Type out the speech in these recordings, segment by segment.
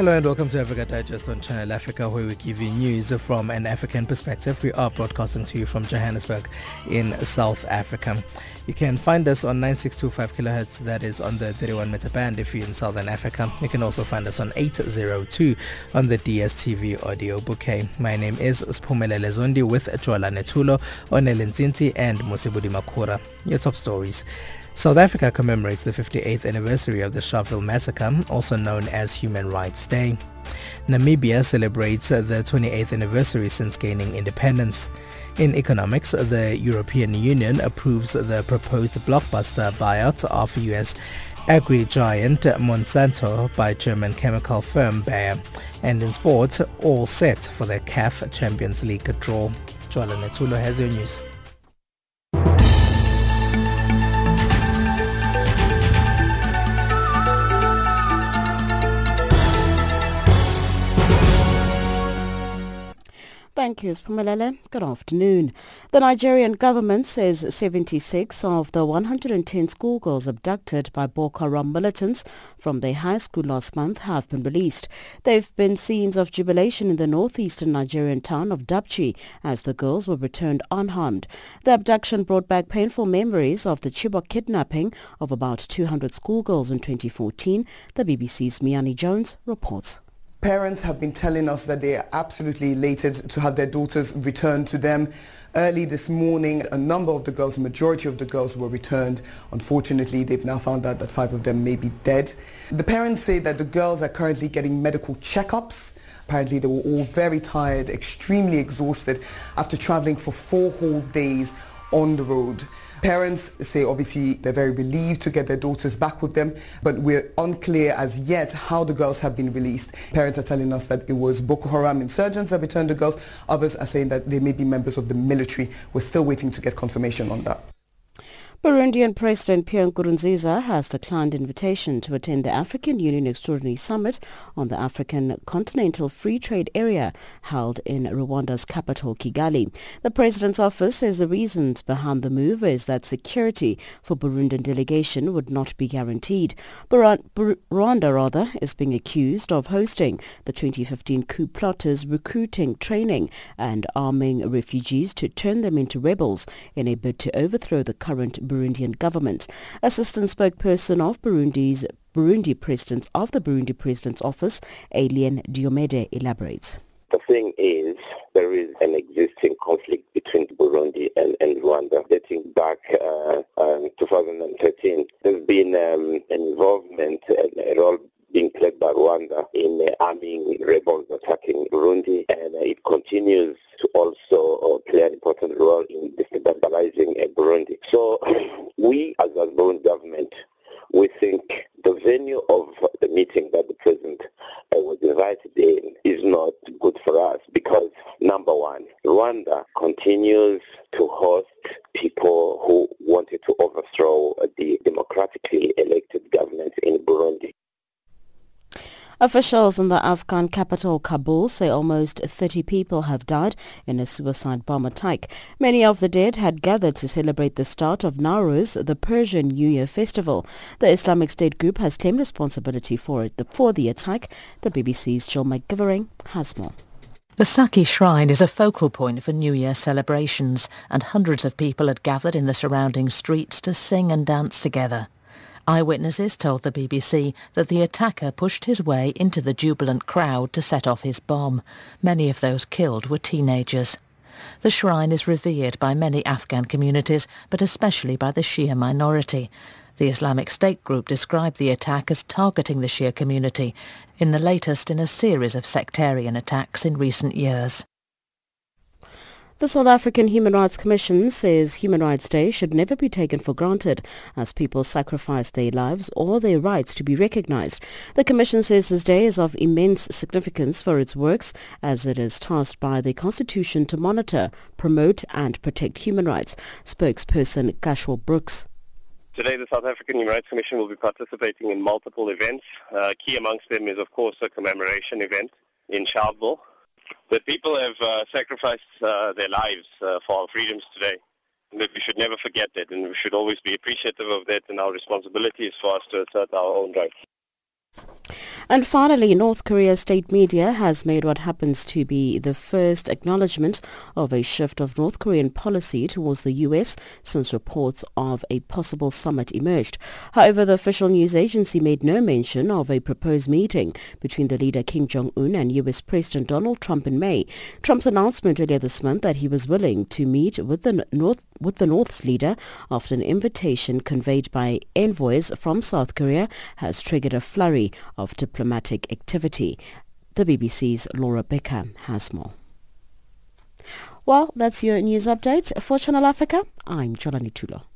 Hello and welcome to Africa Digest on Channel Africa, where we give you news from an African perspective. We are broadcasting to you from Johannesburg in South Africa. You can find us on 9625 kilohertz, that is on the 31 meter band if you're in Southern Africa. You can also find us on 802 on the DSTV audio bouquet. My name is Spumele Zondi with Jola Netulo, Onel and Musibudi Makura. Your top stories. South Africa commemorates the 58th anniversary of the Sharpeville Massacre, also known as Human Rights Day. Namibia celebrates the 28th anniversary since gaining independence. In economics, the European Union approves the proposed blockbuster buyout of US agri-giant Monsanto by German chemical firm Bayer. And in sport, all set for the CAF Champions League draw. Joala Netulo has your news. Thank you, Spumalele. Good afternoon. The Nigerian government says 76 of the 110 schoolgirls abducted by Boko Haram militants from their high school last month have been released. There have been scenes of jubilation in the northeastern Nigerian town of Dapchi as the girls were returned unharmed. The abduction brought back painful memories of the Chibok kidnapping of about 200 schoolgirls in 2014. The BBC's Mayeni Jones reports. Parents have been telling us that they are absolutely elated to have their daughters returned to them. Early this morning, a number of the girls, majority of the girls were returned. Unfortunately, they've now found out that five of them may be dead. The parents say that the girls are currently getting medical checkups. Apparently, they were all very tired, extremely exhausted after traveling for four whole days on the road. Parents say obviously they're very relieved to get their daughters back with them, but we're unclear as yet how the girls have been released. Parents are telling us that it was Boko Haram insurgents that returned the girls. Others are saying that they may be members of the military. We're still waiting to get confirmation on that. Burundian President Pierre Nkurunziza has declined invitation to attend the African Union Extraordinary Summit on the African Continental Free Trade Area held in Rwanda's capital Kigali. The president's office says the reasons behind the move is that security for Burundian delegation would not be guaranteed. Rwanda rather is being accused of hosting the 2015 coup plotters recruiting, training and arming refugees to turn them into rebels in a bid to overthrow the current Burundian government. Assistant spokesperson of Burundi's Burundi President of the Burundi President's Office, Alain Diomede, elaborates. The thing is, there is an existing conflict between Burundi and, and Rwanda dating back uh, um, 2013. There's been um, an involvement and a role being played by Rwanda in uh, arming rebels attacking Burundi, and uh, it continues to also uh, play an important role in destabilizing uh, Burundi. So we, as the Burundi government, we think the venue of the meeting that the president uh, was invited in is not good for us because, number one, Rwanda continues to host people who wanted to overthrow the democratically elected government in Burundi. Officials in the Afghan capital Kabul say almost 30 people have died in a suicide bomb attack. Many of the dead had gathered to celebrate the start of Nowruz, the Persian New Year festival. The Islamic State group has claimed responsibility for it for the attack. The BBC's Jill McGivering has more. The Sakhi Shrine is a focal point for New Year celebrations, and hundreds of people had gathered in the surrounding streets to sing and dance together. Eyewitnesses told the BBC that the attacker pushed his way into the jubilant crowd to set off his bomb. Many of those killed were teenagers. The shrine is revered by many Afghan communities, but especially by the Shia minority. The Islamic State group described the attack as targeting the Shia community, in the latest in a series of sectarian attacks in recent years. The South African Human Rights Commission says Human Rights Day should never be taken for granted as people sacrifice their lives or their rights to be recognized. The Commission says this day is of immense significance for its works as it is tasked by the Constitution to monitor, promote and protect human rights. Spokesperson Gushwell Brooks. Today, the South African Human Rights Commission will be participating in multiple events. Uh, key amongst them is, of course, a commemoration event in Sharpeville that people have uh, sacrificed uh, their lives uh, for our freedoms today. And that we should never forget that, and we should always be appreciative of that, and our responsibility is for us to assert our own rights. And finally, North Korea's state media has made what happens to be the first acknowledgement of a shift of North Korean policy towards the U.S. since reports of a possible summit emerged. However, the official news agency made no mention of a proposed meeting between the leader Kim Jong-un and U.S. President Donald Trump in May. Trump's announcement earlier this month that he was willing to meet with the North with the North's leader after an invitation conveyed by envoys from South Korea has triggered a flurry of diplomatic activity. The BBC's Laura Bicker has more. Well, that's your news update. For Channel Africa, I'm Jolani Tulo.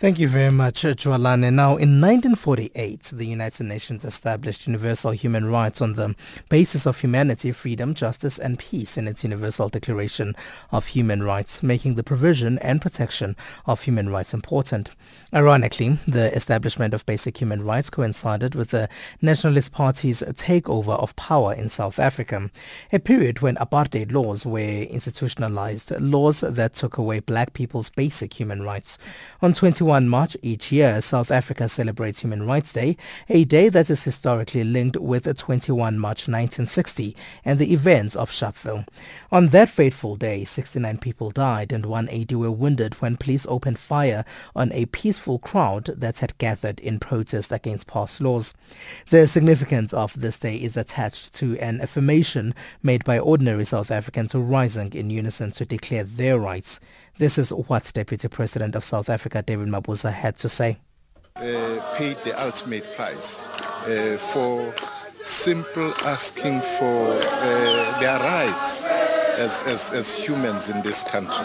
Thank you very much, uh, Jwalane. Now, in 1948, the United Nations established universal human rights on the basis of humanity, freedom, justice, and peace in its Universal Declaration of Human Rights, making the provision and protection of human rights important. Ironically, the establishment of basic human rights coincided with the Nationalist Party's takeover of power in South Africa, a period when apartheid laws were institutionalized, laws that took away black people's basic human rights. On 21 21 March each year, South Africa celebrates Human Rights Day, a day that is historically linked with 21 March 1960 and the events of Sharpeville. On that fateful day, 69 people died and 180 were wounded when police opened fire on a peaceful crowd that had gathered in protest against pass laws. The significance of this day is attached to an affirmation made by ordinary South Africans rising in unison to declare their rights. This is what Deputy President of South Africa, David Mabuza, had to say. Uh, paid the ultimate price uh, for simple asking for uh, their rights as, as, as humans in this country.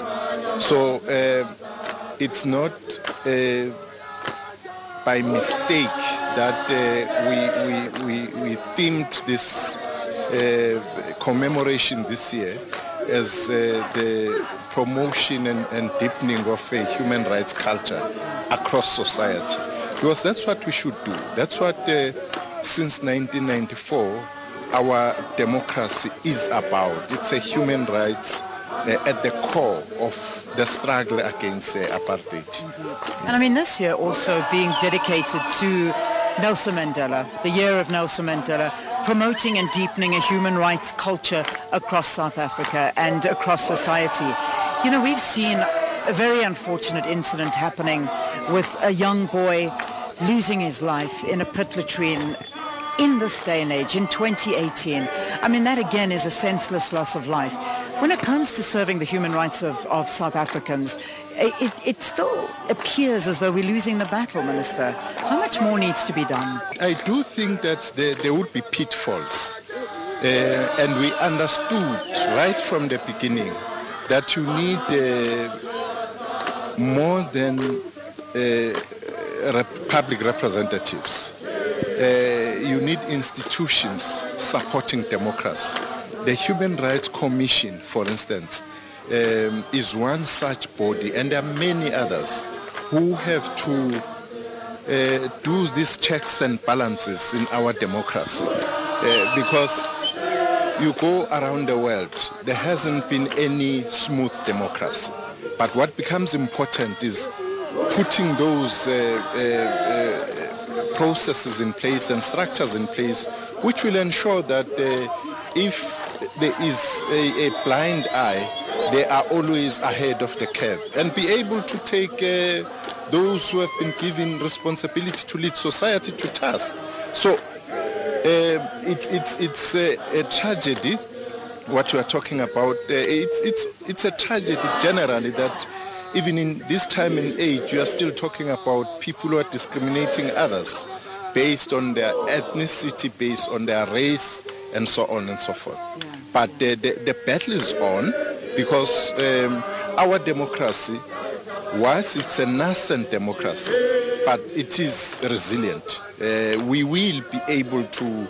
So uh, it's not uh, by mistake that uh, we, we, we, we themed this commemoration this year as the promotion and, and deepening of a human rights culture across society. Because that's what we should do. That's what, uh, since 1994, our democracy is about. It's a human rights uh, at the core of the struggle against uh, apartheid. And I mean, this year also being dedicated to Nelson Mandela, the year of Nelson Mandela, promoting and deepening a human rights culture across South Africa and across society. You know, we've seen a very unfortunate incident happening with a young boy losing his life in a pit latrine in this day and age, in 2018. I mean, that again is a senseless loss of life. When it comes to serving the human rights of, of South Africans, it, it still appears as though we're losing the battle, Minister. How much more needs to be done? I do think that there, there would be pitfalls. Uh, and we understood right from the beginning that you need uh, more than uh, public representatives. Uh, you need institutions supporting democracy. The Human Rights Commission, for instance, um, is one such body, and there are many others who have to uh, do these checks and balances in our democracy. Uh, because you go around the world, there hasn't been any smooth democracy. But what becomes important is putting those uh, uh, uh, processes in place and structures in place which will ensure that uh, if there is a, a, blind eye, they are always ahead of the curve and be able to take uh, those who have been given responsibility to lead society to task. So uh, it, it's it's a, a, tragedy. What you are talking about, uh, it's it's it's a tragedy generally that even in this time and age, you are still talking about people who are discriminating others based on their ethnicity, based on their race, and so on and so forth. Yeah. But the, the, the, battle is on because um, our democracy, whilst it's a nascent democracy, but it is resilient uh, we will be able to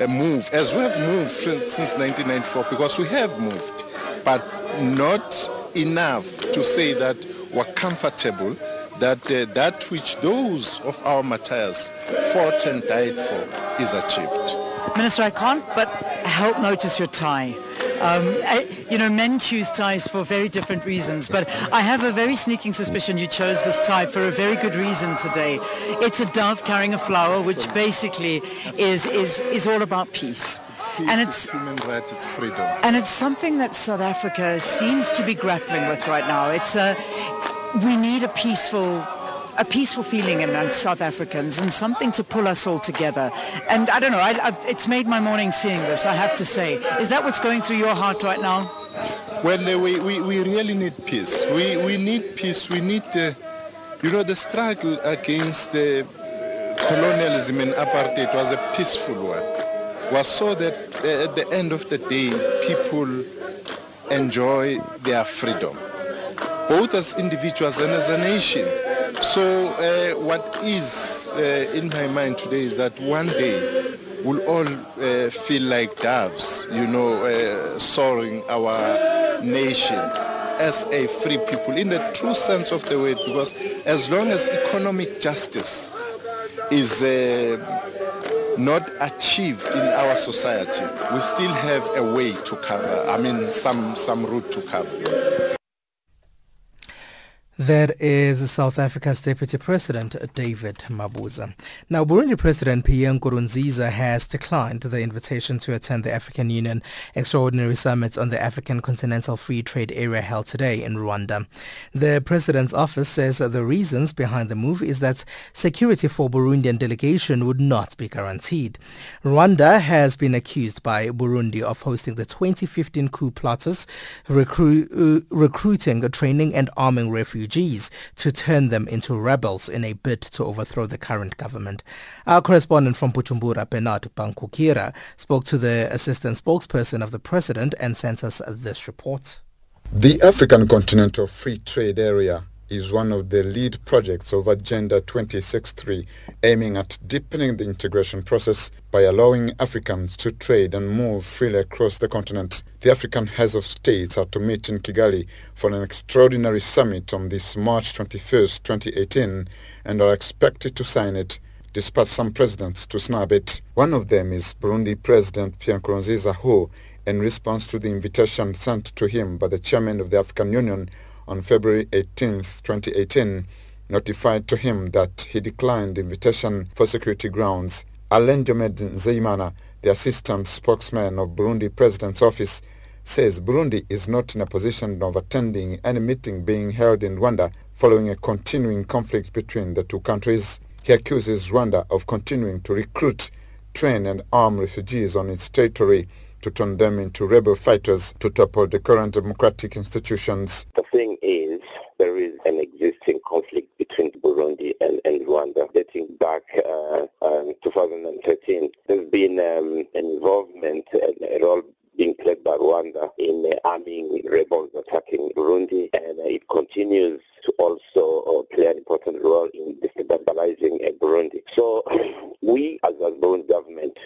uh, move as we have moved since 1994 because we have moved, but not enough to say that we're comfortable that uh, that which those of our martyrs fought and died for is achieved. Minister, I can't but help notice your tie. Um, I, you know, men choose ties for very different reasons, but I have a very sneaking suspicion you chose this tie for a very good reason today. It's a dove carrying a flower, which basically is, is, is all about peace. peace and it's human rights, it's freedom. And it's something that South Africa seems to be grappling with right now. It's a, we need a peaceful a peaceful feeling among South Africans and something to pull us all together. And I don't know, I, it's made my morning seeing this, I have to say. Is that what's going through your heart right now? Well, uh, we, we, we really need peace. We, we need peace. We need, uh, you know, the struggle against uh, colonialism and apartheid was a peaceful one. Was so that uh, at the end of the day, people enjoy their freedom, both as individuals and as a nation. So uh, what is uh, in my mind today is that one day we'll all uh, feel like doves, you know, uh, soaring our nation as a free people in the true sense of the word because as long as economic justice is uh, not achieved in our society, we still have a way to cover, I mean some, some route to cover. That is South Africa's Deputy President David Mabuza. Now, Burundi President Pierre Nkurunziza has declined the invitation to attend the African Union Extraordinary Summit on the African Continental Free Trade Area held today in Rwanda. The president's office says the reasons behind the move is that security for Burundian delegation would not be guaranteed. Rwanda has been accused by Burundi of hosting the 2015 coup plotters, recru- uh, recruiting, training and arming refugees refugees to turn them into rebels in a bid to overthrow the current government. Our correspondent from Bujumbura, Bernard Bankukira, spoke to the assistant spokesperson of the president and sent us this report. The African Continental Free Trade Area is one of the lead projects of Agenda 2063, aiming at deepening the integration process by allowing Africans to trade and move freely across the continent. The African heads of states are to meet in Kigali for an extraordinary summit on this March 21, 2018, and are expected to sign it despite some presidents to snub it. One of them is Burundi President Pierre Nkurunziza who, in response to the invitation sent to him by the chairman of the African Union on February 18, 2018, notified to him that he declined the invitation for security grounds. Alain Diomed Nzeyimana, the assistant spokesman of Burundi President's office, says Burundi is not in a position of attending any meeting being held in Rwanda following a continuing conflict between the two countries. He accuses Rwanda of continuing to recruit, train and arm refugees on its territory to turn them into rebel fighters to topple the current democratic institutions. The thing is, there is an existing conflict between Burundi and, and Rwanda dating back uh, um, 2013. There's been um, an involvement and a role being played by Rwanda in uh, arming rebels attacking Burundi, and uh, it continues to also uh, play an important role in destabilizing uh, Burundi. So we, as a Burundi government,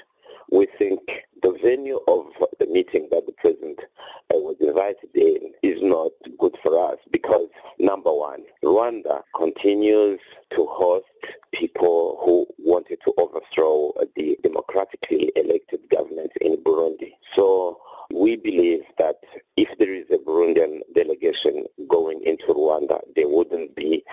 we think the venue of the meeting that the president uh, was invited in is not good for us because, number one, Rwanda continues to host people who wanted to overthrow the democratically elected government in Burundi. So we believe that if there is a Burundian delegation going into Rwanda, they wouldn't be.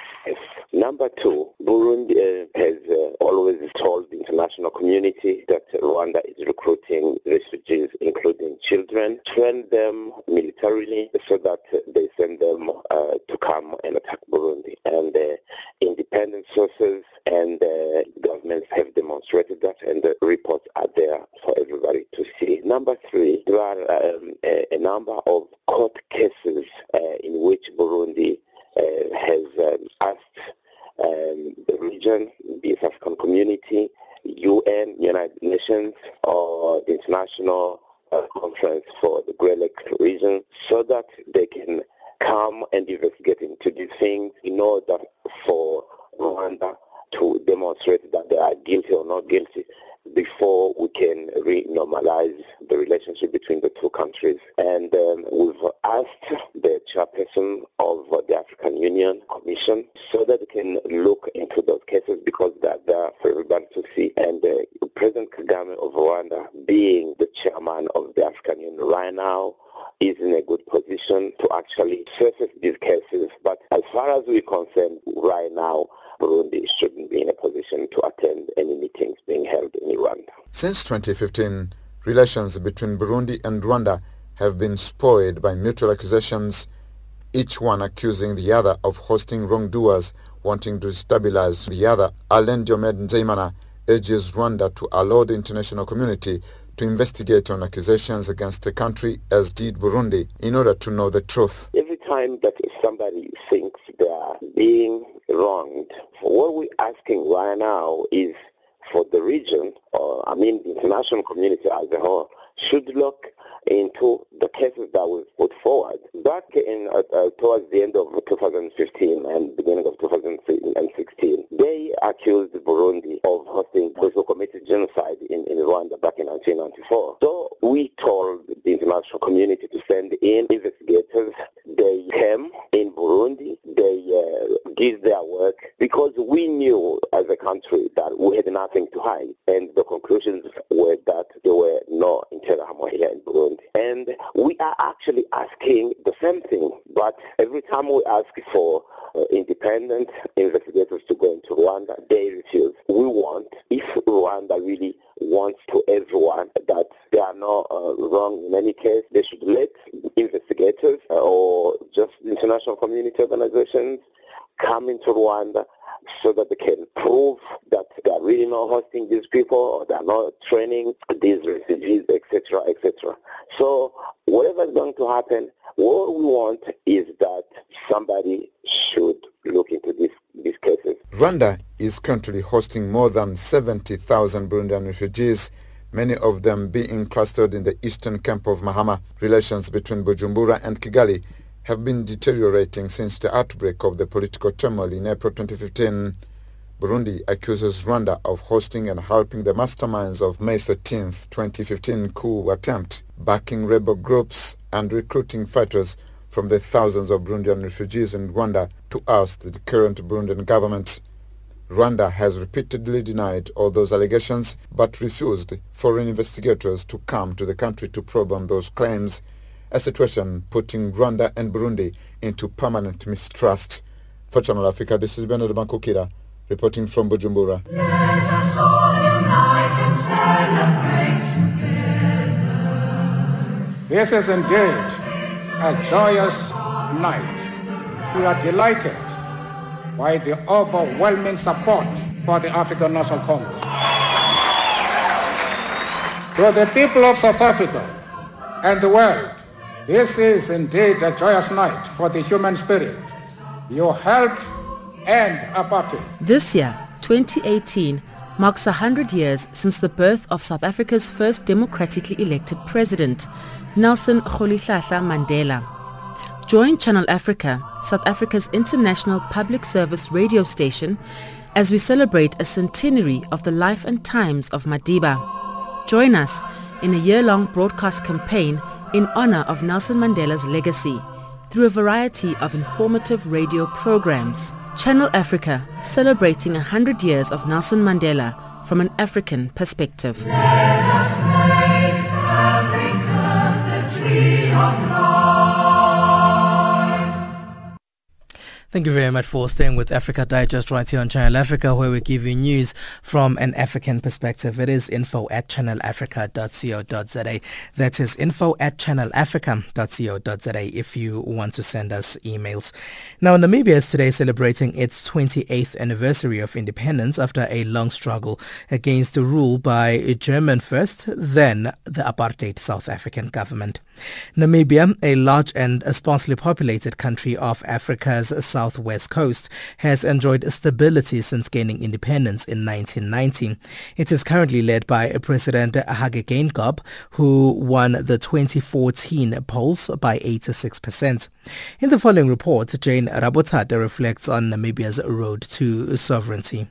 Number two, Burundi uh, has uh, always told the international community that Rwanda is recruiting refugees, including children, train them militarily so that they send them uh, to come and attack Burundi. And uh, independent sources and uh, governments have demonstrated that, and the reports are there for everybody to see. Number three, there are um, a, a, number of court cases uh, in which Burundi uh, has um, asked um, the region, the African community, UN, United Nations, or the International uh, Conference for the Great Lakes region, so that they can come and investigate into these things in order for Rwanda to demonstrate that they are guilty or not guilty. before we can re-normalize the relationship between the two countries. And um, we've asked the chairperson of the African Union Commission so that they can look into those cases because they're there for everybody to see. And uh, President Kagame of Rwanda, being the chairman of the African Union right now, is in a good position to actually surface these cases. But as far as we're concerned right now, Burundi shouldn't be in a position to attend any meetings being held in Rwanda. Since 2015, relations between Burundi and Rwanda have been spoiled by mutual accusations, each one accusing the other of hosting wrongdoers wanting to destabilize the other. Alain Diomed Nzeyimana urges Rwanda to allow the international community to investigate on accusations against the country as did Burundi in order to know the truth. Every time that somebody thinks they are being wronged, what we're asking right now is for the region, or I mean the international community as a whole, should look into the cases that was put forward. Back in uh, towards the end of 2015 and beginning of 2016, they accused Burundi of hosting who committed genocide in, in Rwanda back in 1994. So we told the international community to send in investigators. They came in Burundi. They uh, did their work because we knew as a country that we had nothing to hide. And the conclusions were that there were no Interahamwe here in Burundi. And we are actually asking the same thing. But every time we ask for uh, independent investigators to go into Rwanda, they refuse. We want, if Rwanda really wants to everyone that they are not uh, wrong in any case, they should let investigators uh, or just international community organizations come into Rwanda so that they can prove that they are really not hosting these people or they are not training these refugees, etc., etc. So whatever is going to happen, what we want is that somebody should look into these, these cases. Rwanda is currently hosting more than 70,000 Burundian refugees many of them being clustered in the eastern camp of Mahama. Relations between Bujumbura and Kigali have been deteriorating since the outbreak of the political turmoil in April 2015. Burundi accuses Rwanda of hosting and helping the masterminds of May 13, 2015 coup attempt, backing rebel groups and recruiting fighters from the thousands of Burundian refugees in Rwanda to oust the current Burundian government. Rwanda has repeatedly denied all those allegations but refused foreign investigators to come to the country to probe on those claims a situation putting Rwanda and Burundi into permanent mistrust. For Channel Africa, this is Bernard Bankukira reporting from Bujumbura. This is indeed a joyous night. We are delighted by the overwhelming support for the African National Congress. To the people of South Africa and the world, this is indeed a joyous night for the human spirit. You and a party. This year, 2018, marks 100 years since the birth of South Africa's first democratically elected president, Nelson Rolihlahla Mandela. Join Channel Africa, South Africa's international public service radio station, as we celebrate a centenary of the life and times of Madiba. Join us in a year-long broadcast campaign in honor of Nelson Mandela's legacy through a variety of informative radio programs. Channel Africa, celebrating 100 years of Nelson Mandela from an African perspective. Thank you very much for staying with Africa Digest right here on Channel Africa, where we give you news from an African perspective. It is info at channelafrica.co.za. That is info at channelafrica.co.za if you want to send us emails. Now, Namibia is today celebrating its 28th anniversary of independence after a long struggle against the rule by German first, then the apartheid South African government. Namibia, a large and sparsely populated country of Africa's southwest coast, has enjoyed stability since gaining independence in 1990. It is currently led by President Hage Geingob, who won the 2014 polls by 86%. In the following report, Jane Rabotate reflects on Namibia's road to sovereignty.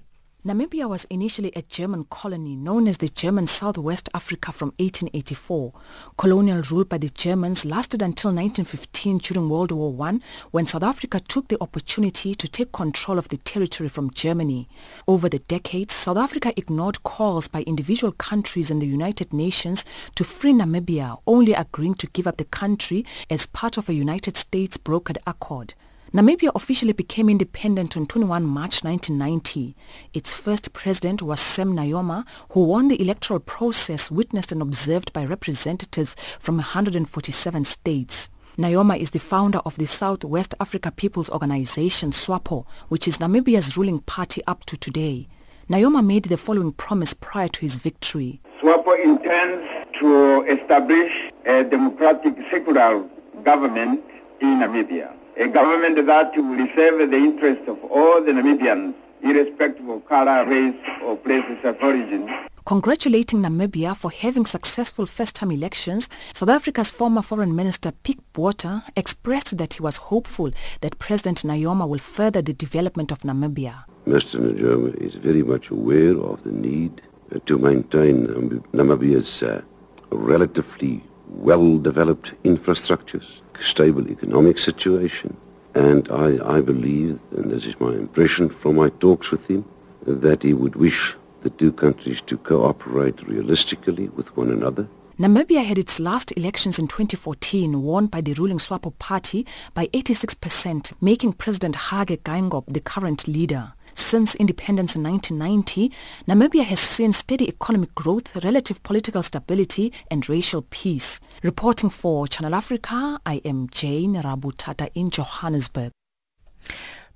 Namibia was initially a German colony known as the German Southwest Africa from 1884. Colonial rule by the Germans lasted until 1915 during World War I when South Africa took the opportunity to take control of the territory from Germany. Over the decades, South Africa ignored calls by individual countries and the United Nations to free Namibia, only agreeing to give up the country as part of a United States brokered accord. Namibia officially became independent on 21 March 1990. Its first president was Sam Nujoma, who won the electoral process witnessed and observed by representatives from 147 states. Nujoma is the founder of the Southwest Africa People's Organization, SWAPO, which is Namibia's ruling party up to today. Nujoma made the following promise prior to his victory. SWAPO intends to establish a democratic secular government in Namibia a government that will serve the interests of all the Namibians, irrespective of color, race, or places of origin. Congratulating Namibia for having successful first-time elections, South Africa's former Foreign Minister Pik Botha expressed that he was hopeful that President Nujoma will further the development of Namibia. Mr. Nujoma is very much aware of the need to maintain Namibia's uh, relatively well-developed infrastructures, stable economic situation, and I, I believe, and this is my impression from my talks with him, that he would wish the two countries to cooperate realistically with one another. Namibia had its last elections in 2014 won by the ruling SWAPO party by 86%, making President Hage Geingob the current leader. Since independence in 1990, Namibia has seen steady economic growth, relative political stability and racial peace. Reporting for Channel Africa, I am Jane Rabutata in Johannesburg.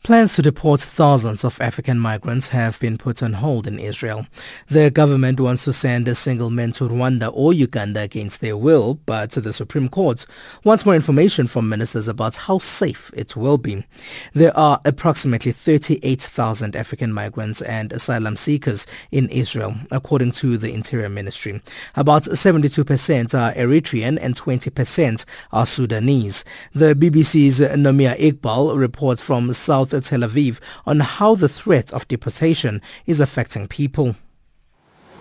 Plans to deport thousands of African migrants have been put on hold in Israel. The government wants to send a single men to Rwanda or Uganda against their will, but the Supreme Court wants more information from ministers about how safe it will be. There are approximately 38,000 African migrants and asylum seekers in Israel, according to the Interior Ministry. About 72% are Eritrean and 20% are Sudanese. The BBC's Nomia Iqbal reports from South Tel Aviv on how the threat of deportation is affecting people.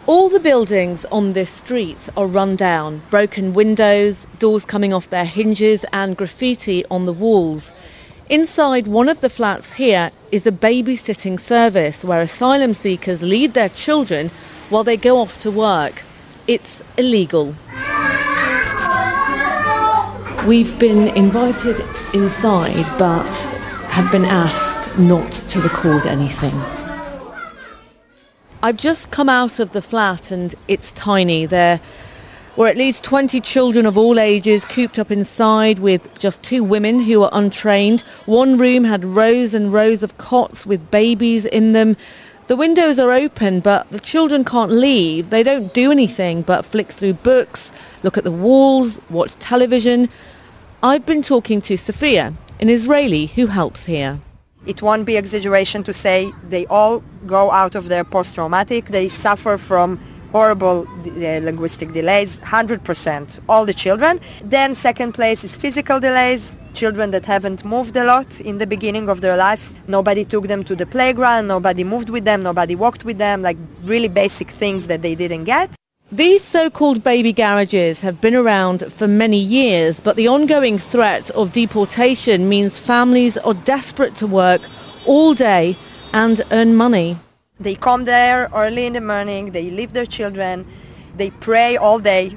All the buildings on this street are run down, broken windows, doors coming off their hinges and graffiti on the walls. Inside one of the flats here is a babysitting service where asylum seekers leave their children while they go off to work. It's illegal. We've been invited inside but have been asked not to record anything. I've just come out of the flat and it's tiny. There were at least 20 children of all ages cooped up inside with just two women who were untrained. One room had rows and rows of cots with babies in them. The windows are open, but the children can't leave. They don't do anything but flick through books, look at the walls, watch television. I've been talking to Sophia, an Israeli who helps here. It won't be exaggeration to say they all go out of their post-traumatic. They suffer from horrible uh, linguistic delays, 100%, all the children. Then second place is physical delays, children that haven't moved a lot in the beginning of their life. Nobody took them to the playground, nobody moved with them, nobody walked with them, like really basic things that they didn't get. These so-called baby garages have been around for many years, but the ongoing threat of deportation means families are desperate to work all day and earn money. They come there early in the morning, they leave their children, they pray all day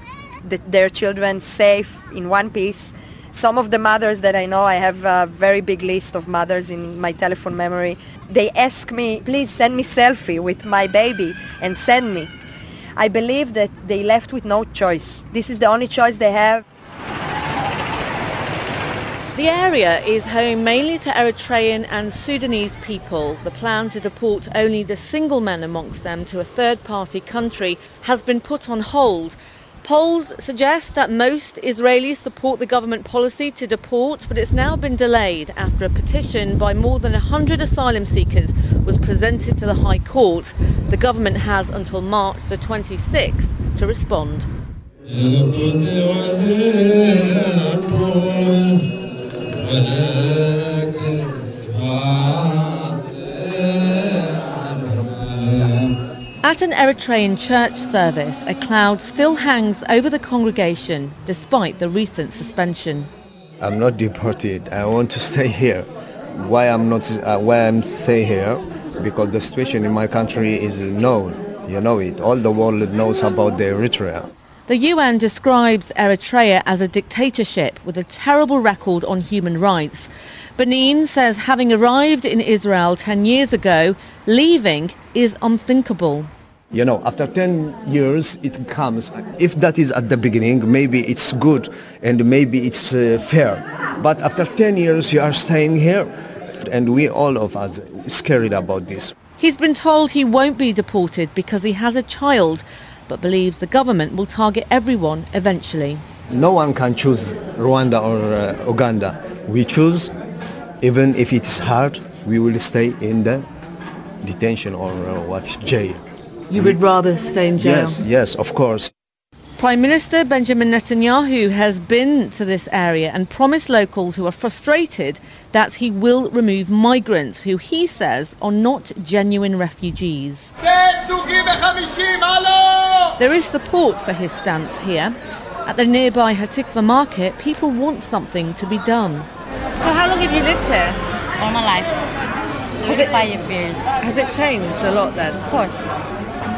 that their children safe in one piece. Some of the mothers that I know, I have a very big list of mothers in my telephone memory. They ask me, please send me selfie with my baby and send me. I believe that they left with no choice. This is the only choice they have. The area is home mainly to Eritrean and Sudanese people. The plan to deport only the single men amongst them to a third-party country has been put on hold. Polls suggest that most Israelis support the government policy to deport, but it's now been delayed after a petition by more than 100 asylum seekers was presented to the High Court. The government has until March the 26th to respond. At an Eritrean church service, a cloud still hangs over the congregation despite the recent suspension. I'm not deported. I want to stay here. Why I'm not? Uh, why I'm stay here? Because the situation in my country is known. You know it. All the world knows about the Eritrea. The UN describes Eritrea as a dictatorship with a terrible record on human rights. Benin says having arrived in Israel 10 years ago, leaving is unthinkable. You know, after 10 years it comes. If that is at the beginning, maybe it's good and maybe it's uh, fair. But after 10 years you are staying here and we all of us scared about this. He's been told he won't be deported because he has a child, but believes the government will target everyone eventually. No one can choose Rwanda or uh, Uganda. We choose even if it's hard, we will stay in the detention or uh, what jail. You would rather stay in jail? Yes, yes, of course. Prime Minister Benjamin Netanyahu has been to this area and promised locals who are frustrated that he will remove migrants who he says are not genuine refugees. There is support for his stance here. At the nearby Hatikva market, people want something to be done. So how long have you lived here? All my life. Has it, five years. Has it changed a lot then? Of course.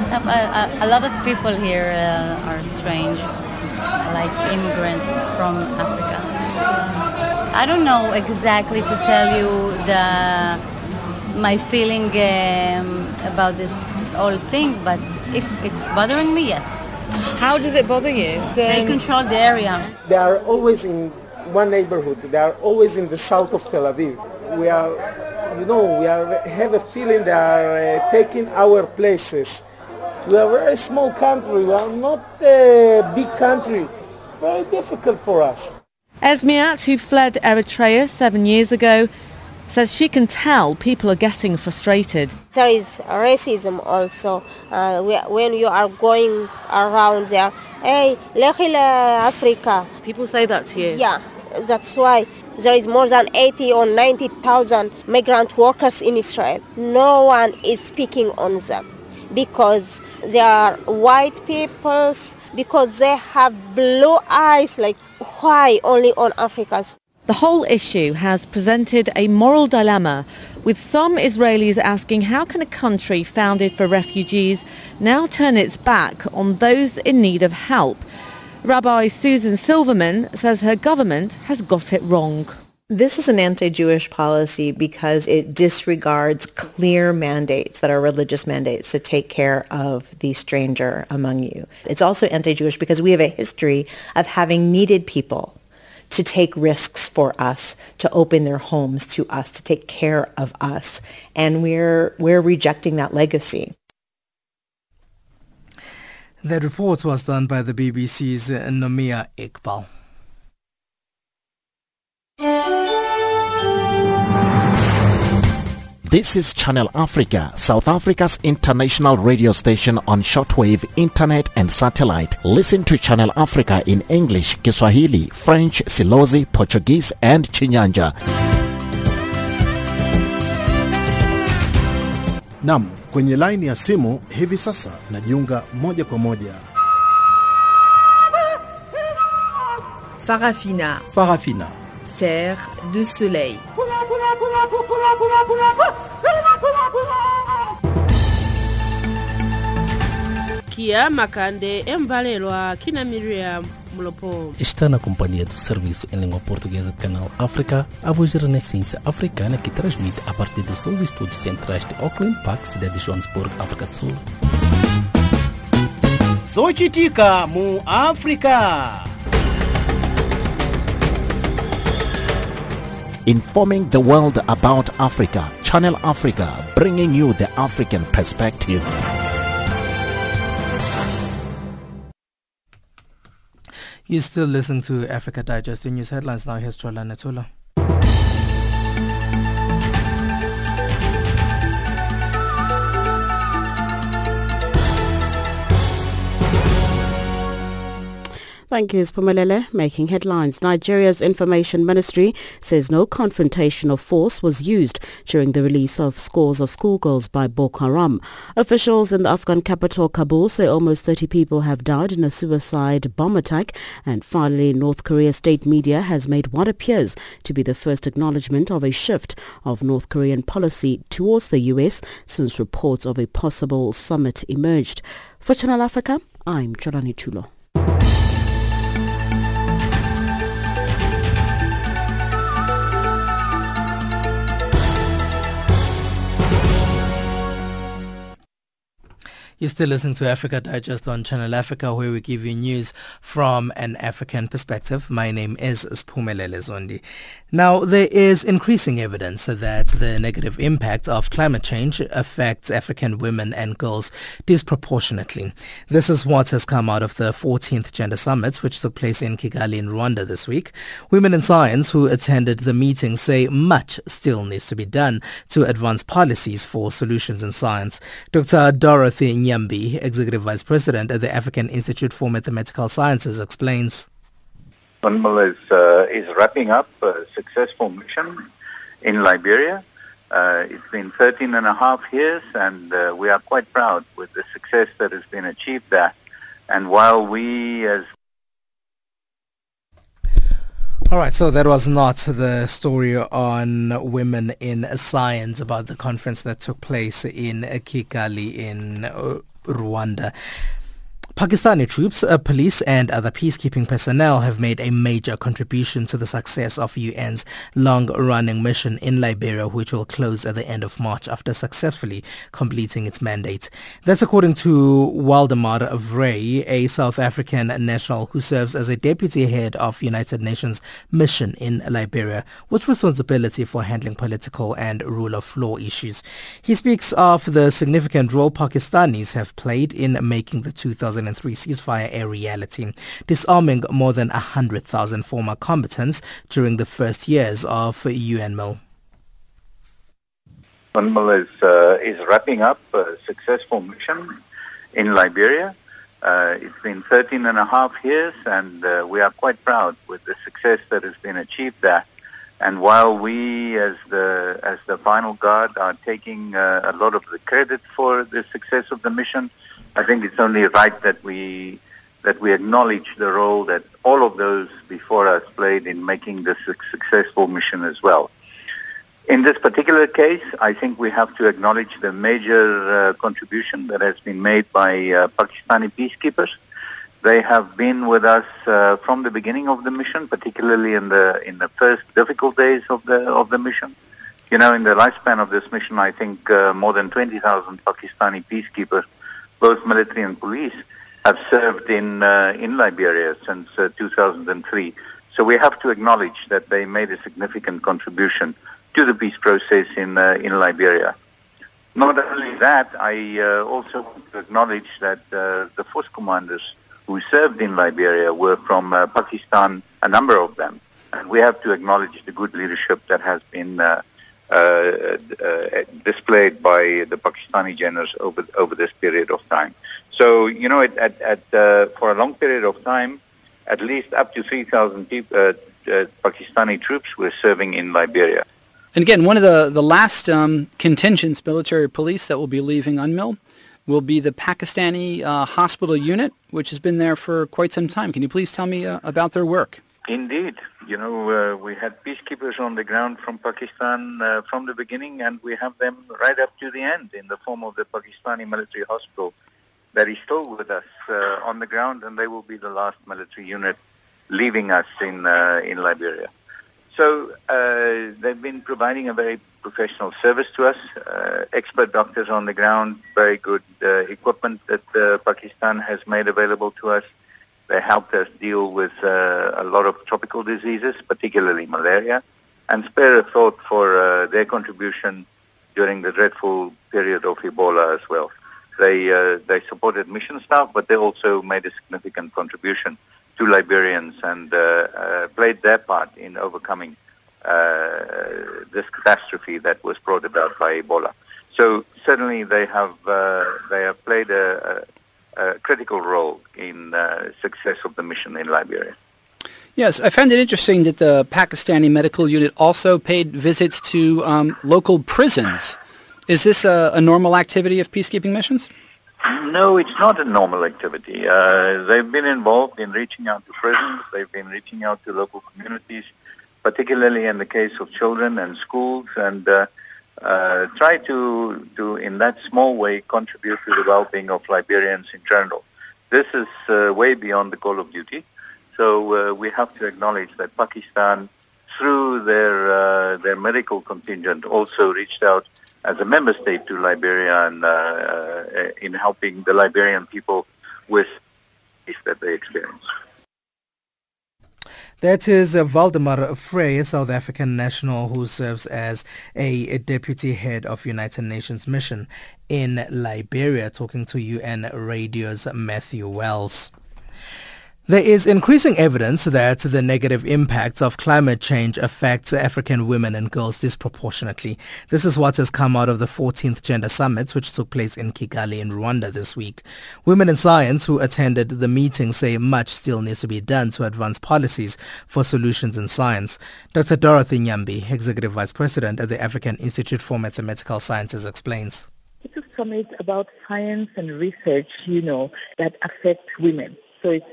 A, a, a lot of people here uh, are strange, like immigrant from Africa. I don't know exactly to tell you the my feeling um, about this whole thing, but if it's bothering me, yes. How does it bother you? They control the area. They are always in one neighborhood. They are always in the south of Tel Aviv. We are, you know, we are, have a feeling they are uh, taking our places. We are a very small country. We are not a big country. Very difficult for us. Esmiat, who fled Eritrea seven years ago, says she can tell people are getting frustrated. There is racism also. Uh, when you are going around there, hey, Africa. People say that to you? Yeah, that's why there is more than 80 or 90,000 migrant workers in Israel. No one is speaking on them because they are white peoples, because they have blue eyes, like why only on Africans? The whole issue has presented a moral dilemma, with some Israelis asking how can a country founded for refugees now turn its back on those in need of help? Rabbi Susan Silverman says her government has got it wrong. This is an anti-Jewish policy because it disregards clear mandates that are religious mandates to take care of the stranger among you. It's also anti-Jewish because we have a history of having needed people to take risks for us, to open their homes to us, to take care of us. And we're, we're rejecting that legacy. That report was done by the BBC's Nomia Iqbal. This is Channel Africa, South Africa's international radio station on shortwave, internet and satellite. Listen to Channel Africa in English, Kiswahili, French, Silozi, Portuguese and Chinyanja. Nam, kwenye laini ya simu hivi sasa najiunga moja kwa moja. Farafina. Farafina. Terre de soleil. Kia Makande Embalelwa Kina Miriam Mlopo. Está na companhia do Serviço em Língua Portuguesa do Canal África, a voz da Renascença Africana que transmite a partir dos seus estúdios centrais de Auckland Park, cidade de Johannesburg, África do Sul. Zochitika mu África. Informing the world about Africa, Channel Africa, bringing you the African perspective. You still listen to Africa Digest. The news headlines now. Here's Chola Natula. Thank you, Spumelele. Making headlines. Nigeria's Information Ministry says no confrontation of force was used during the release of scores of schoolgirls by Boko Haram. Officials in the Afghan capital Kabul say almost 30 people have died in a suicide bomb attack. And finally, North Korea state media has made what appears to be the first acknowledgement of a shift of North Korean policy towards the U.S. since reports of a possible summit emerged. For Channel Africa, I'm Jolani Tulo. You're still listening to Africa Digest on Channel Africa, where we give you news from an African perspective. My name is Spumelele Zondi. Now, there is increasing evidence that the negative impact of climate change affects African women and girls disproportionately. This is what has come out of the 14th Gender Summit, which took place in Kigali in Rwanda this week. Women in science who attended the meeting say much still needs to be done to advance policies for solutions in science. Dr. Dorothy Nyambi, Executive Vice President at the African Institute for Mathematical Sciences, explains. UNMIL is, uh, is wrapping up a successful mission in Liberia. Uh, it's been 13 and a half years and uh, we are quite proud with the success that has been achieved there. And while we as all right, so that was not the story on women in science about the conference that took place in Kigali in Rwanda. Pakistani troops, uh, police and other peacekeeping personnel have made a major contribution to the success of UN's long-running mission in Liberia, which will close at the end of March after successfully completing its mandate. That's according to Waldemar Vrey, a South African national who serves as a deputy head of United Nations mission in Liberia, with responsibility for handling political and rule of law issues. He speaks of the significant role Pakistanis have played in making the 2000 2003 ceasefire a reality, disarming more than 100,000 former combatants during the first years of UNMIL. UNMIL is, uh, is wrapping up a successful mission in Liberia. Uh, it's been 13 and a half years and uh, we are quite proud with the success that has been achieved there. And while we as the, as the final guard are taking uh, a lot of the credit for the success of the mission, I think it's only right that we that we acknowledge the role that all of those before us played in making this a successful mission as well. In this particular case, I think we have to acknowledge the major uh, contribution that has been made by uh, Pakistani peacekeepers. They have been with us uh, from the beginning of the mission, particularly in the in the first difficult days of the of the mission. You know, in the lifespan of this mission, I think uh, more than 20,000 Pakistani peacekeepers both military and police, have served in uh, in Liberia since uh, 2003. So we have to acknowledge that they made a significant contribution to the peace process in uh, in Liberia. Not only that, I uh, also want to acknowledge that uh, the force commanders who served in Liberia were from uh, Pakistan, a number of them, and we have to acknowledge the good leadership that has been displayed by the Pakistani generals over over this period of time. So you know, at, at, at uh, for a long period of time, at least up to 3,000 people, Pakistani troops were serving in Liberia. And again, one of the, the last um, contingents, military police, that will be leaving UNMIL will be the Pakistani uh, hospital unit, which has been there for quite some time. Can you please tell me uh, about their work? Indeed. You know, uh, we had peacekeepers on the ground from Pakistan uh, from the beginning, and we have them right up to the end in the form of the Pakistani military hospital that is still with us uh, on the ground, and they will be the last military unit leaving us in uh, in Liberia. So uh, they've been providing a very professional service to us, uh, expert doctors on the ground, very good equipment that Pakistan has made available to us they helped us deal with uh, a lot of tropical diseases, particularly malaria, and spare a thought for uh, their contribution during the dreadful period of Ebola as well. They, uh, they supported mission staff, but they also made a significant contribution to Liberians and uh, uh, played their part in overcoming uh, this catastrophe that was brought about by Ebola. So certainly they have, they have played a, a a critical role in uh, success of the mission in Liberia. Yes, I found it interesting that the Pakistani medical unit also paid visits to um, local prisons. Is this a, a, normal activity of peacekeeping missions? No, it's not a normal activity. Uh, they've been involved in reaching out to prisons. They've been reaching out to local communities, particularly in the case of children and schools, and uh, uh, try to, to, in that small way, contribute to the well-being of Liberians in general. This is uh, way beyond the call of duty. So uh, we have to acknowledge that Pakistan, through their uh, their medical contingent, also reached out as a member state to Liberia and uh, in helping the Liberian people with that they experience. That is uh, Waldemar Vrey, a South African national who serves as a, a, deputy head of United Nations mission in Liberia, talking to UN Radio's Matthew Wells. There is increasing evidence that the negative impacts of climate change affects African women and girls disproportionately. This is what has come out of the 14th Gender Summit, which took place in Kigali in Rwanda this week. Women in science who attended the meeting say much still needs to be done to advance policies for solutions in science. Dr. Dorothy Nyambi, Executive Vice President at the African Institute for Mathematical Sciences, explains. It's a summit about science and research, you know, that affect women. So it's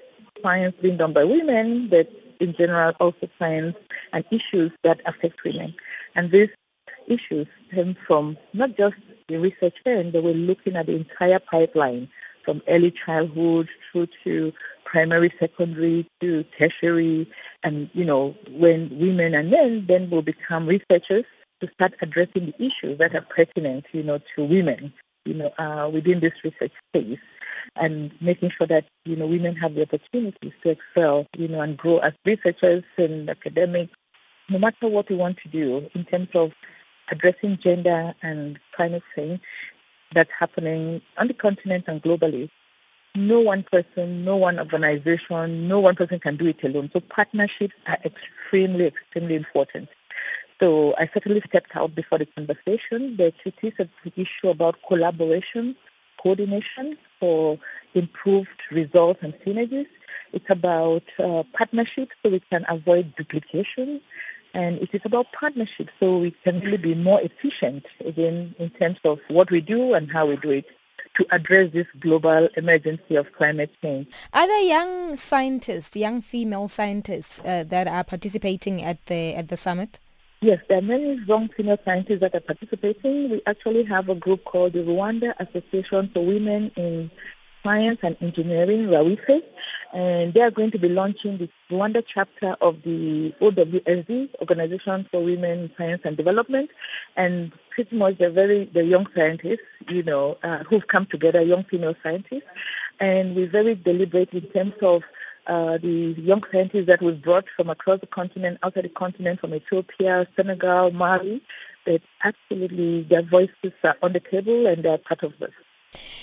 science being done by women, but in general also science and issues that affect women. And these issues stem from not just the research end, but we're looking at the entire pipeline from early childhood through to primary, secondary to tertiary. And, you know, when women and men then will become researchers to start addressing the issues that are pertinent, you know, to women, you know, uh, within this research space and making sure that, you know, women have the opportunities to excel, you know, and grow as researchers and academics, no matter what we want to do in terms of addressing gender and climate change that's happening on the continent and globally. No one person, no one organization, no one person can do it alone. So partnerships are extremely, extremely important. So I certainly stepped out before the conversation, but it is an issue about collaboration, coordination, for improved results and synergies. It's about uh, partnerships so we can avoid duplication. And it is about partnerships so we can really be more efficient, again, in terms of what we do and how we do it to address this global emergency of climate change. Are there young scientists, young female scientists uh, that are participating at the at the summit? Yes, there are many young female scientists that are participating. We actually have a group called the Rwanda Association for Women in Science and Engineering, RAWISE, and they are going to be launching the Rwanda chapter of the OWSD, Organization for Women in Science and Development, and pretty much they're very, the young scientists, you know, uh, who've come together, young female scientists, and we're very deliberate in terms of uh, the young scientists that we've brought from across the continent, outside the continent, from Ethiopia, Senegal, Mali, that absolutely their voices are on the table and they're part of this.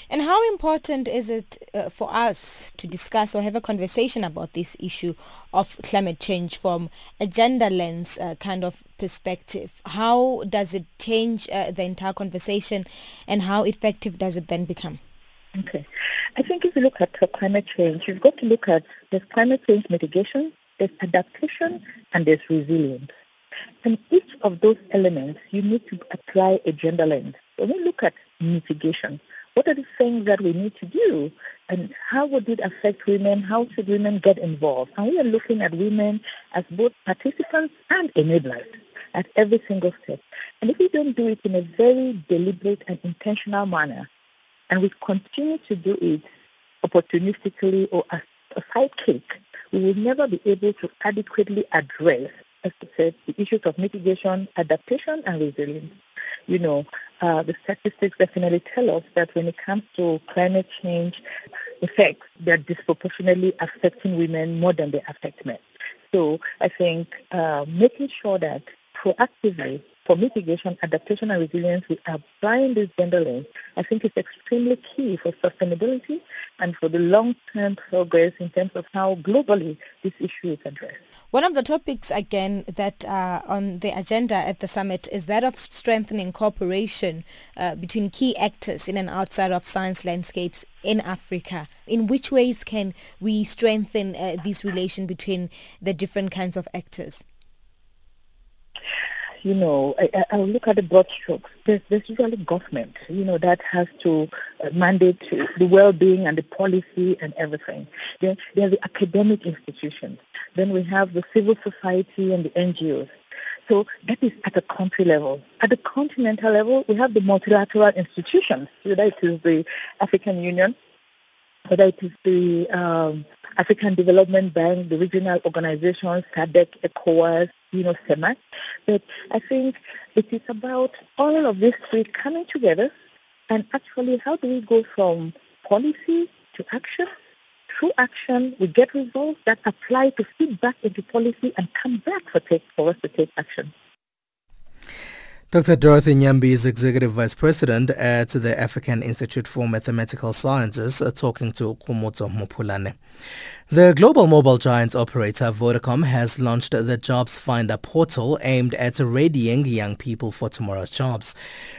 And how important is it uh, for us to discuss or have a conversation about this issue of climate change from a gender lens uh, kind of perspective? How does it change uh, the entire conversation and how effective does it then become? Okay. I think if you look at climate change, you've got to look at there's climate change mitigation, there's adaptation, and there's resilience. And each of those elements, you need to apply a gender lens. When we look at mitigation, what are the things that we need to do? And how would it affect women? How should women get involved? And we are looking at women as both participants and enablers at every single step. And if we don't do it in a very deliberate and intentional manner, and we continue to do it opportunistically or as a sidekick, we will never be able to adequately address, as I said, the issues of mitigation, adaptation, and resilience. You know, uh, the statistics definitely tell us that when it comes to climate change effects, they're disproportionately affecting women more than they affect men. So I think uh, making sure that proactively for mitigation, adaptation, and resilience, we are applying this gender lens. I think it's extremely key for sustainability and for the long-term progress in terms of how globally this issue is addressed. One of the topics, again, that are on the agenda at the summit is that of strengthening cooperation uh, between key actors in and outside of science landscapes in Africa. In which ways can we strengthen uh, this relation between the different kinds of actors? You know, I, I look at the broad strokes. There's, there's usually government, you know, that has to uh, mandate the well-being and the policy and everything. Then there are the academic institutions. Then we have the civil society and the NGOs. So that is at a country level. At the continental level, we have the multilateral institutions, whether it is the African Union, whether it is the um, African Development Bank, the regional organizations, SADC, ECOWAS, you know, CEMAC. But I think it is about all of these three coming together and actually how do we go from policy to action? Through action, we get results that apply to feed back into policy and come back for, take, for us to take action. Dr. Dorothy Nyambi is Executive Vice President at the African Institute for Mathematical Sciences, uh, talking to Kumoto Mopulane. The global mobile giant operator Vodacom has launched the Jobs Finder portal aimed at readying young people for tomorrow's jobs.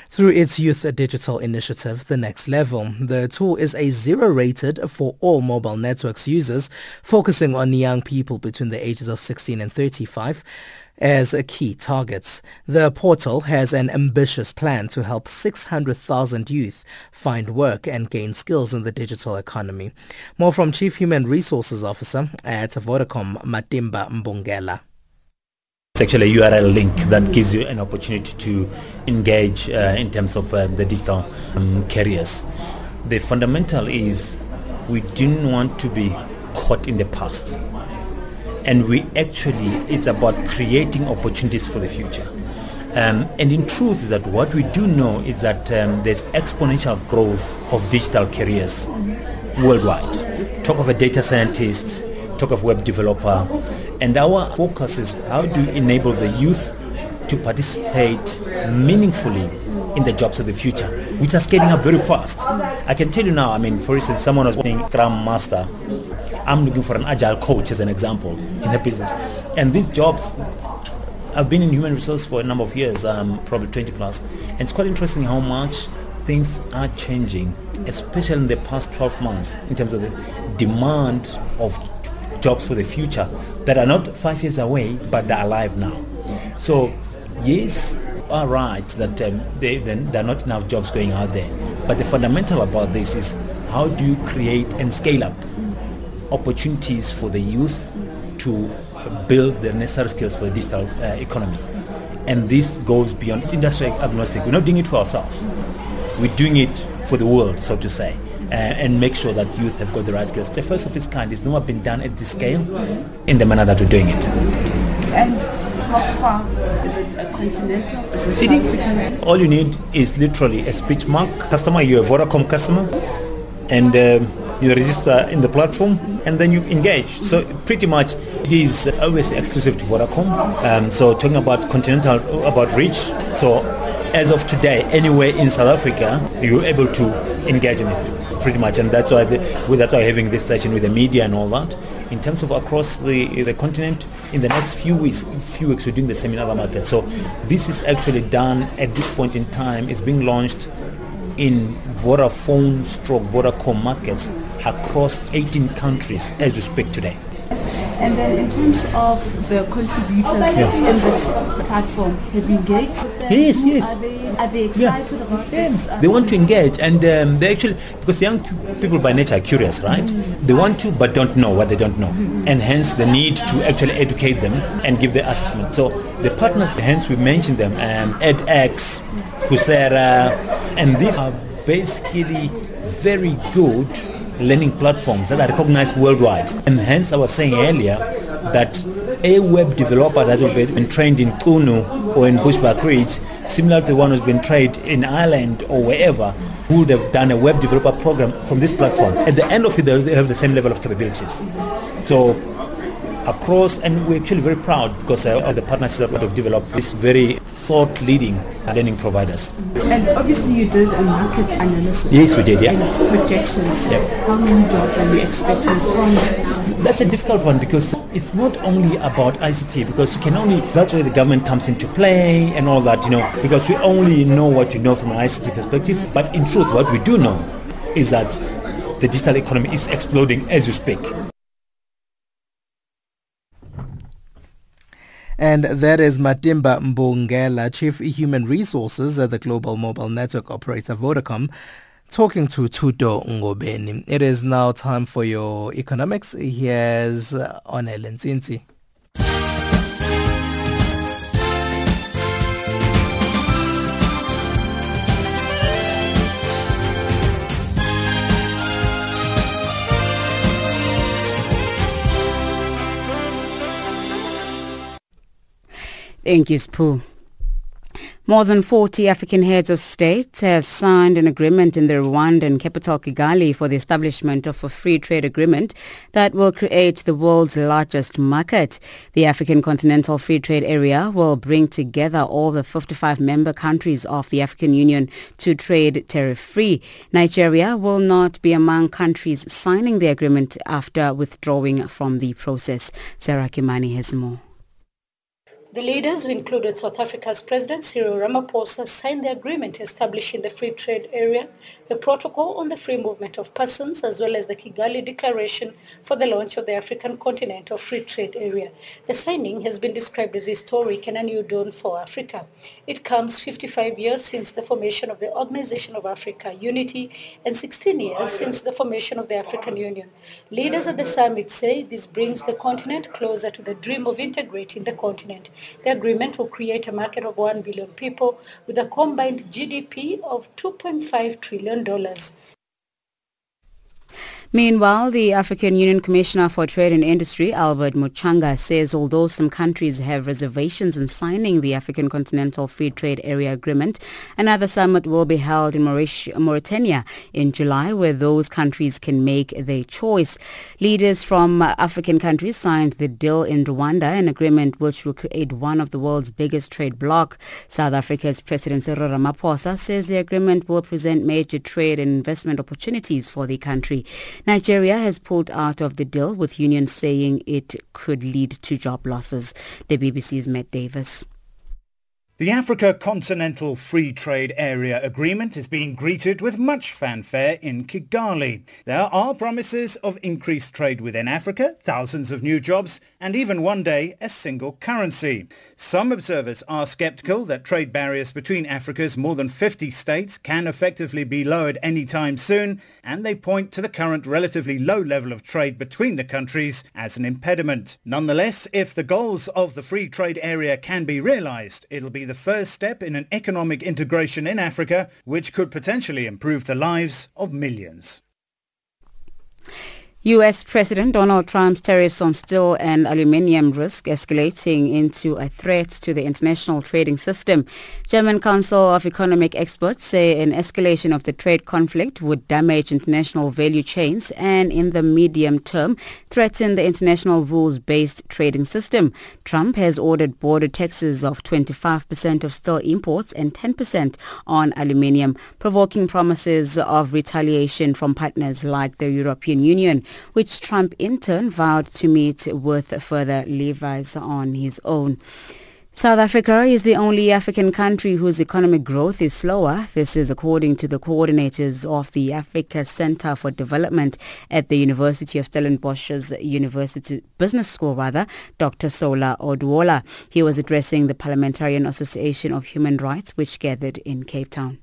Through its youth digital initiative, The Next Level, the tool is a zero rated for all mobile networks users, focusing on young people between the ages of 16 and 35 as a key targets. The portal has an ambitious plan to help 600,000 youth find work and gain skills in the digital economy. More from Chief Human Resources Officer at Vodacom, Matimba Mbungela. It's actually a URL link that gives you an opportunity to engage uh, in terms of uh, the digital um, careers. The fundamental is we didn't want to be caught in the past and we actually it's about creating opportunities for the future um, and in truth is that what we do know is that um, there's exponential growth of digital careers worldwide talk of a data scientist talk of web developer and our focus is how do you enable the youth to participate meaningfully in the jobs of the future, which are scaling up very fast. I can tell you now, I mean, for instance, someone was working Scrum Master. I'm looking for an agile coach as an example in the business. And these jobs, I've been in human resource for a number of years, um, probably 20 plus. And it's quite interesting how much things are changing, especially in the past 12 months in terms of the demand of jobs for the future that are not five years away, but they're alive now. So yes, are right that um, they, there are not enough jobs going out there. But the fundamental about this is how do you create and scale up opportunities for the youth to build the necessary skills for the digital uh, economy. And this goes beyond, it's industry agnostic. We're not doing it for ourselves. We're doing it for the world, so to say, uh, and make sure that youth have got the right skills. The first of its kind is never been done at this scale in the manner that we're doing it. And how far is it a continental? Is it African? All you need is literally a speech mark. Customer, you're a Vodacom customer, and um, you register in the platform, and then you engage. So pretty much it is always exclusive to Vodacom. Um, so talking about continental, about reach. So as of today, anywhere in South Africa, you're able to engage in it pretty much, and that's why the, that's why we're having this session with the media and all that in terms of across the, the continent in the next few weeks few weeks we're doing the same in other markets so this is actually done at this point in time it's being launched in Vodafone stroke Vodacom markets across 18 countries as we speak today. And then in terms of the contributors yeah. in this platform, have you engaged? Yes, yes. Are they, are they excited yeah. about yeah. this? They want to engage and um, they actually, because young people by nature are curious, right? Mm-hmm. They want to but don't know what they don't know. Mm-hmm. And hence the need to actually educate them and give the assessment. So the partners, hence we mentioned them, um, edX, Coursera, and these are basically very good learning platforms that are recognized worldwide. And hence I was saying earlier that a web developer that has been trained in Qunu or in Bushbuckridge, similar to the one who's been trained in Ireland or wherever, would have done a web developer program from this platform. At the end of it, they have the same level of capabilities. So across, and we're actually very proud because uh, of the partnerships that we have developed. This very thought-leading learning providers. And obviously you did a market analysis. Yes, we did, yeah. And projections. Yeah. How many jobs are you expecting from that? That's a difficult one because it's not only about ICT because you can only, that's where the government comes into play and all that, you know, because we only know what you know from an ICT perspective. But in truth, what we do know is that the digital economy is exploding as you speak. And that is Matimba Mbungela, Chief Human Resources at the Global Mobile Network Operator Vodacom, talking to Tuto Ngobeni. It is now time for your economics. Here's Onel Nzinzi. Thank you, Spoo. More than 40 African heads of state have signed an agreement in the Rwandan capital Kigali for the establishment of a free trade agreement that will create the world's largest market. The African Continental Free Trade Area will bring together all the 55 member countries of the African Union to trade tariff-free. Nigeria will not be among countries signing the agreement after withdrawing from the process. Sarah Kimani has more. The leaders, who included South Africa's President Cyril Ramaphosa, signed the agreement establishing the Free Trade Area, the Protocol on the Free Movement of Persons, as well as the Kigali Declaration for the launch of the African Continental Free Trade Area. The signing has been described as historic and a new dawn for Africa. It comes 55 years since the formation of the Organization of Africa Unity and 16 years since the formation of the African Union. Leaders at the summit say this brings the continent closer to the dream of integrating the continent. The agreement will create a market of 1 billion people with a combined GDP of $2.5 trillion. Meanwhile, the African Union Commissioner for Trade and Industry, Albert Muchanga, says although some countries have reservations in signing the African Continental Free Trade Area Agreement, another summit will be held in Mauritania in July where those countries can make their choice. Leaders from African countries signed the deal in Rwanda, an agreement which will create one of the world's biggest trade bloc. South Africa's President Cyril Ramaphosa says the agreement will present major trade and investment opportunities for the country. Nigeria has pulled out of the deal with unions saying it could lead to job losses. The BBC's Matt Davis. The Africa Continental Free Trade Area Agreement is being greeted with much fanfare in Kigali. There are promises of increased trade within Africa, thousands of new jobs, and even one day a single currency. Some observers are skeptical that trade barriers between Africa's more than 50 states can effectively be lowered anytime soon, and they point to the current relatively low level of trade between the countries as an impediment. Nonetheless, if the goals of the free trade area can be realized, it'll be the first step in an economic integration in Africa, which could potentially improve the lives of millions. U.S. President Donald Trump's tariffs on steel and aluminium risk escalating into a threat to the international trading system. German Council of Economic Experts say an escalation of the trade conflict would damage international value chains and in the medium term threaten the international rules-based trading system. Trump has ordered border taxes of 25% of steel imports and 10% on aluminium, provoking promises of retaliation from partners like the European Union which Trump in turn vowed to meet with further levies on his own. South Africa is the only African country whose economic growth is slower. This is according to the coordinators of the Africa Center for Development at the University of Stellenbosch's University Business School, rather, Dr. Sola Odwola. He was addressing the Parliamentarian Association of Human Rights, which gathered in Cape Town.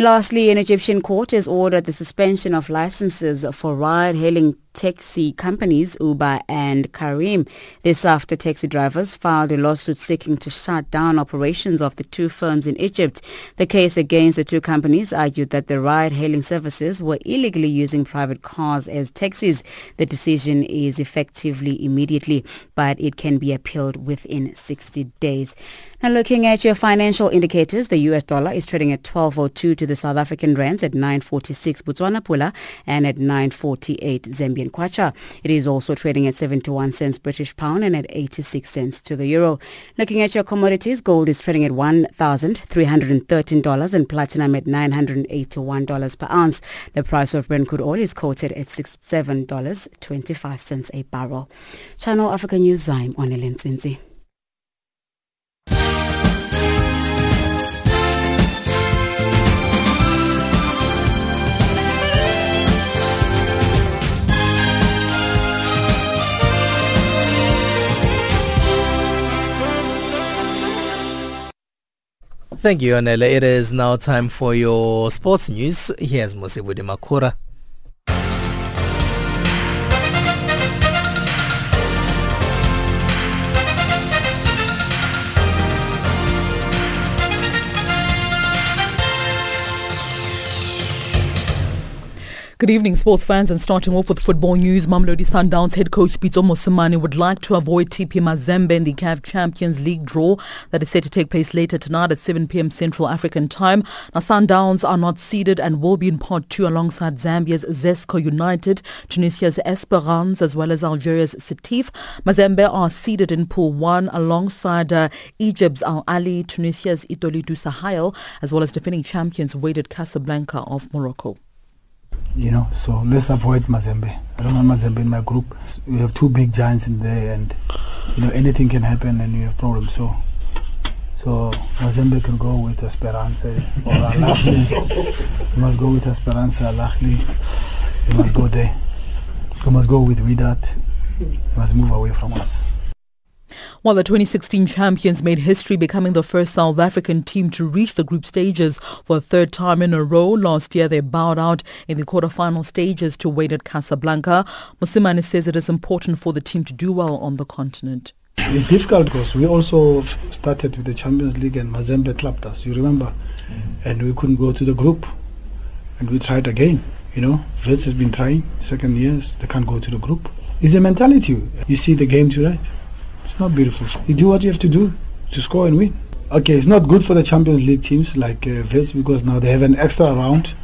Lastly, an Egyptian court has ordered the suspension of licenses for ride-hailing taxi companies Uber and Careem. This after taxi drivers filed a lawsuit seeking to shut down operations of the two firms in Egypt. The case against the two companies argued that the ride-hailing services were illegally using private cars as taxis. The decision is effectively immediately, but it can be appealed within 60 days. Now looking at your financial indicators, the US dollar is trading at 12.02 to the South African rands at 9.46 Botswana Pula and at 9.48 Zambian Kwacha. It is also trading at 71 cents British pound and at 86 cents to the euro. Looking at your commodities, gold is trading at $1,313 and platinum at $981 per ounce. The price of Brent crude oil is quoted at $67.25 a barrel. Channel Africa News, Zaim Onelinsinzi. Thank you, Anela. It is now time for your sports news. Here's Musibudi Makura. Good evening, sports fans, and starting off with football news. Mamelodi Sundowns head coach Pitso Mosimane would like to avoid TP Mazembe in the CAF Champions League draw that is set to take place later tonight at 7 p.m. Central African Time. Now, Sundowns are not seeded and will be in Part 2 alongside Zambia's Zesco United, Tunisia's Esperance, as well as Algeria's Setif. Mazembe are seeded in Pool 1 alongside uh, Egypt's Al Ahly, Tunisia's Etoile Sahel, as well as defending champions Wydad Casablanca of Morocco you know. So let's avoid Mazembe. I don't want Mazembe in my group. We have two big giants in there, and you know anything can happen, and you have problems. So, so Mazembe can go with Esperance or Al you must go with Esperance, Al You must go there. You must go with Wydad. You must move away from us. While the 2016 champions made history becoming the first South African team to reach the group stages for a third time in a row, last year they bowed out in the quarterfinal stages to Wydad Casablanca. Mosimane says it is important for the team to do well on the continent. It's difficult because we also started with the Champions League and Mazembe clapped us, you remember? Mm-hmm. And we couldn't go to the group. And we tried again, you know. Wits has been trying, second years, they can't go to the group. It's a mentality. You see the game tonight not beautiful. You do what you have to do to score and win. Okay, it's not good for the Champions League teams like uh, because now they have an extra round.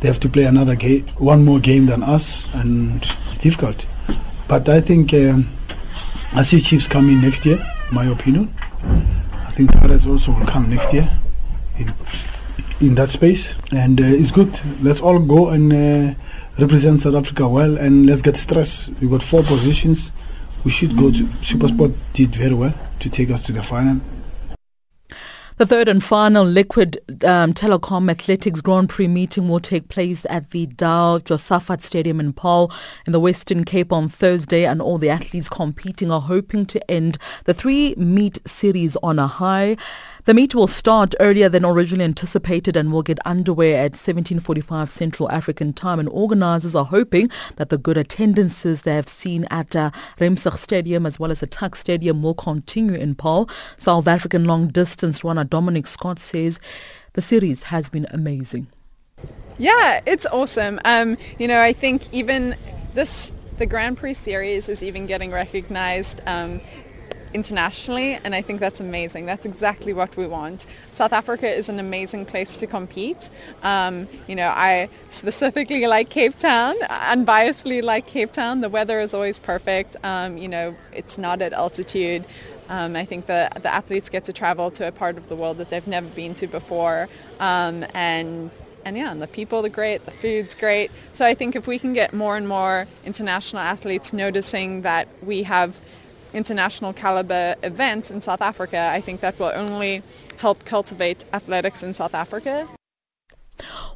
They have to play another game, one more game than us, and it's difficult. But I think um, I see Chiefs coming next year. My opinion. I think Pirates also will come next year in in that space, and uh, it's good. Let's all go and uh, represent South Africa well, and let's get stressed. We got four positions we should go to Supersport did very well to take us to the final. The third and final Liquid um, Telecom Athletics Grand Prix meeting will take place at the Dal Josafat Stadium in Paarl in the Western Cape on Thursday and all the athletes competing are hoping to end the three meet series on a high. The meet will start earlier than originally anticipated and will get underway at 1745 Central African time and organizers are hoping that the good attendances they have seen at uh, Stadium as well as the Tuck Stadium will continue in Paarl. South African long distance runner Dominic Scott says the series has been amazing. Yeah, it's awesome. Um, you know, I think even this the Grand Prix series is even getting recognized um, internationally and I think that's amazing. That's exactly what we want. South Africa is an amazing place to compete. Um, you know, I specifically like Cape Town, unbiasedly like Cape Town. The weather is always perfect. Um, you know, it's not at altitude. Um, I think the, the athletes get to travel to a part of the world that they've never been to before. Um, and and yeah, and the people are great, the food's great. So I think if we can get more and more international athletes noticing that we have international caliber events in South Africa, I think that will only help cultivate athletics in South Africa.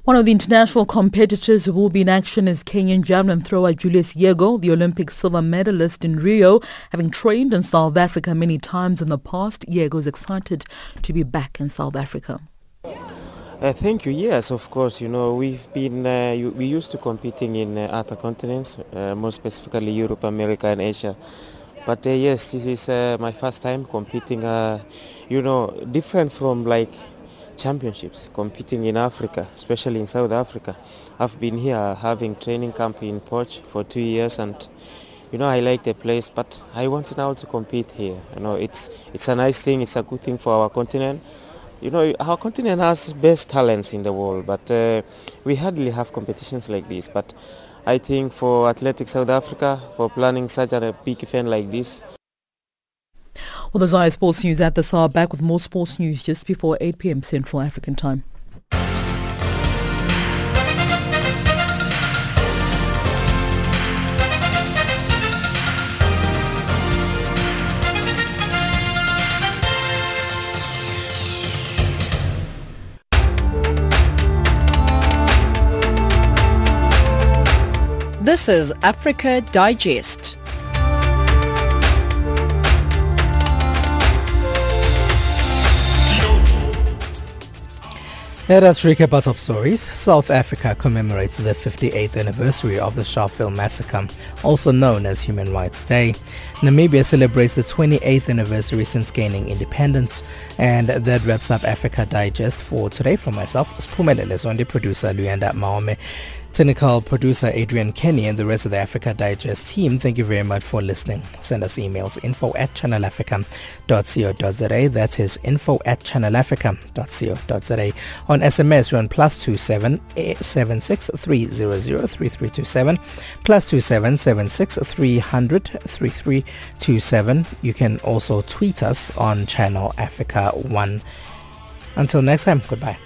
One of the international competitors who will be in action is Kenyan javelin thrower Julius Yego, the Olympic silver medalist in Rio. Having trained in South Africa many times in the past, Yego is excited to be back in South Africa. Uh, thank you. Yes, of course. You know, we've been uh, we used to competing in uh, other continents, uh, more specifically Europe, America, and Asia. But uh, yes, this is uh, my first time competing, uh, you know, different from like championships, competing in Africa, especially in South Africa. I've been here having training camp in Potch for two years and you know, I like the place, but I want now to compete here. You know, it's it's a nice thing. It's a good thing for our continent. You know, our continent has best talents in the world, but uh, we hardly have competitions like this. But I think for Athletics South Africa, for planning such a big event like this. Well, the Zaya Sports News at the hour. Back with more sports news just before 8 p.m. Central African time. This is Africa Digest. Let us recap our top stories. South Africa commemorates the 58th anniversary of the Sharpeville massacre, also known as Human Rights Day. Namibia celebrates the 28th anniversary since gaining independence. And that wraps up Africa Digest for today. From myself, Spumelele Zondi, producer Luyanda Maome. Technical producer Adrian Kenny and the rest of the Africa Digest team, thank you very much for listening. Send us emails info at channelafrica.co.za. That is info at channelafrica.co.za. On SMS, we're on plus two seven seven six three zero zero three three two seven plus. You can also tweet us on Channel Africa One. Until next time, goodbye.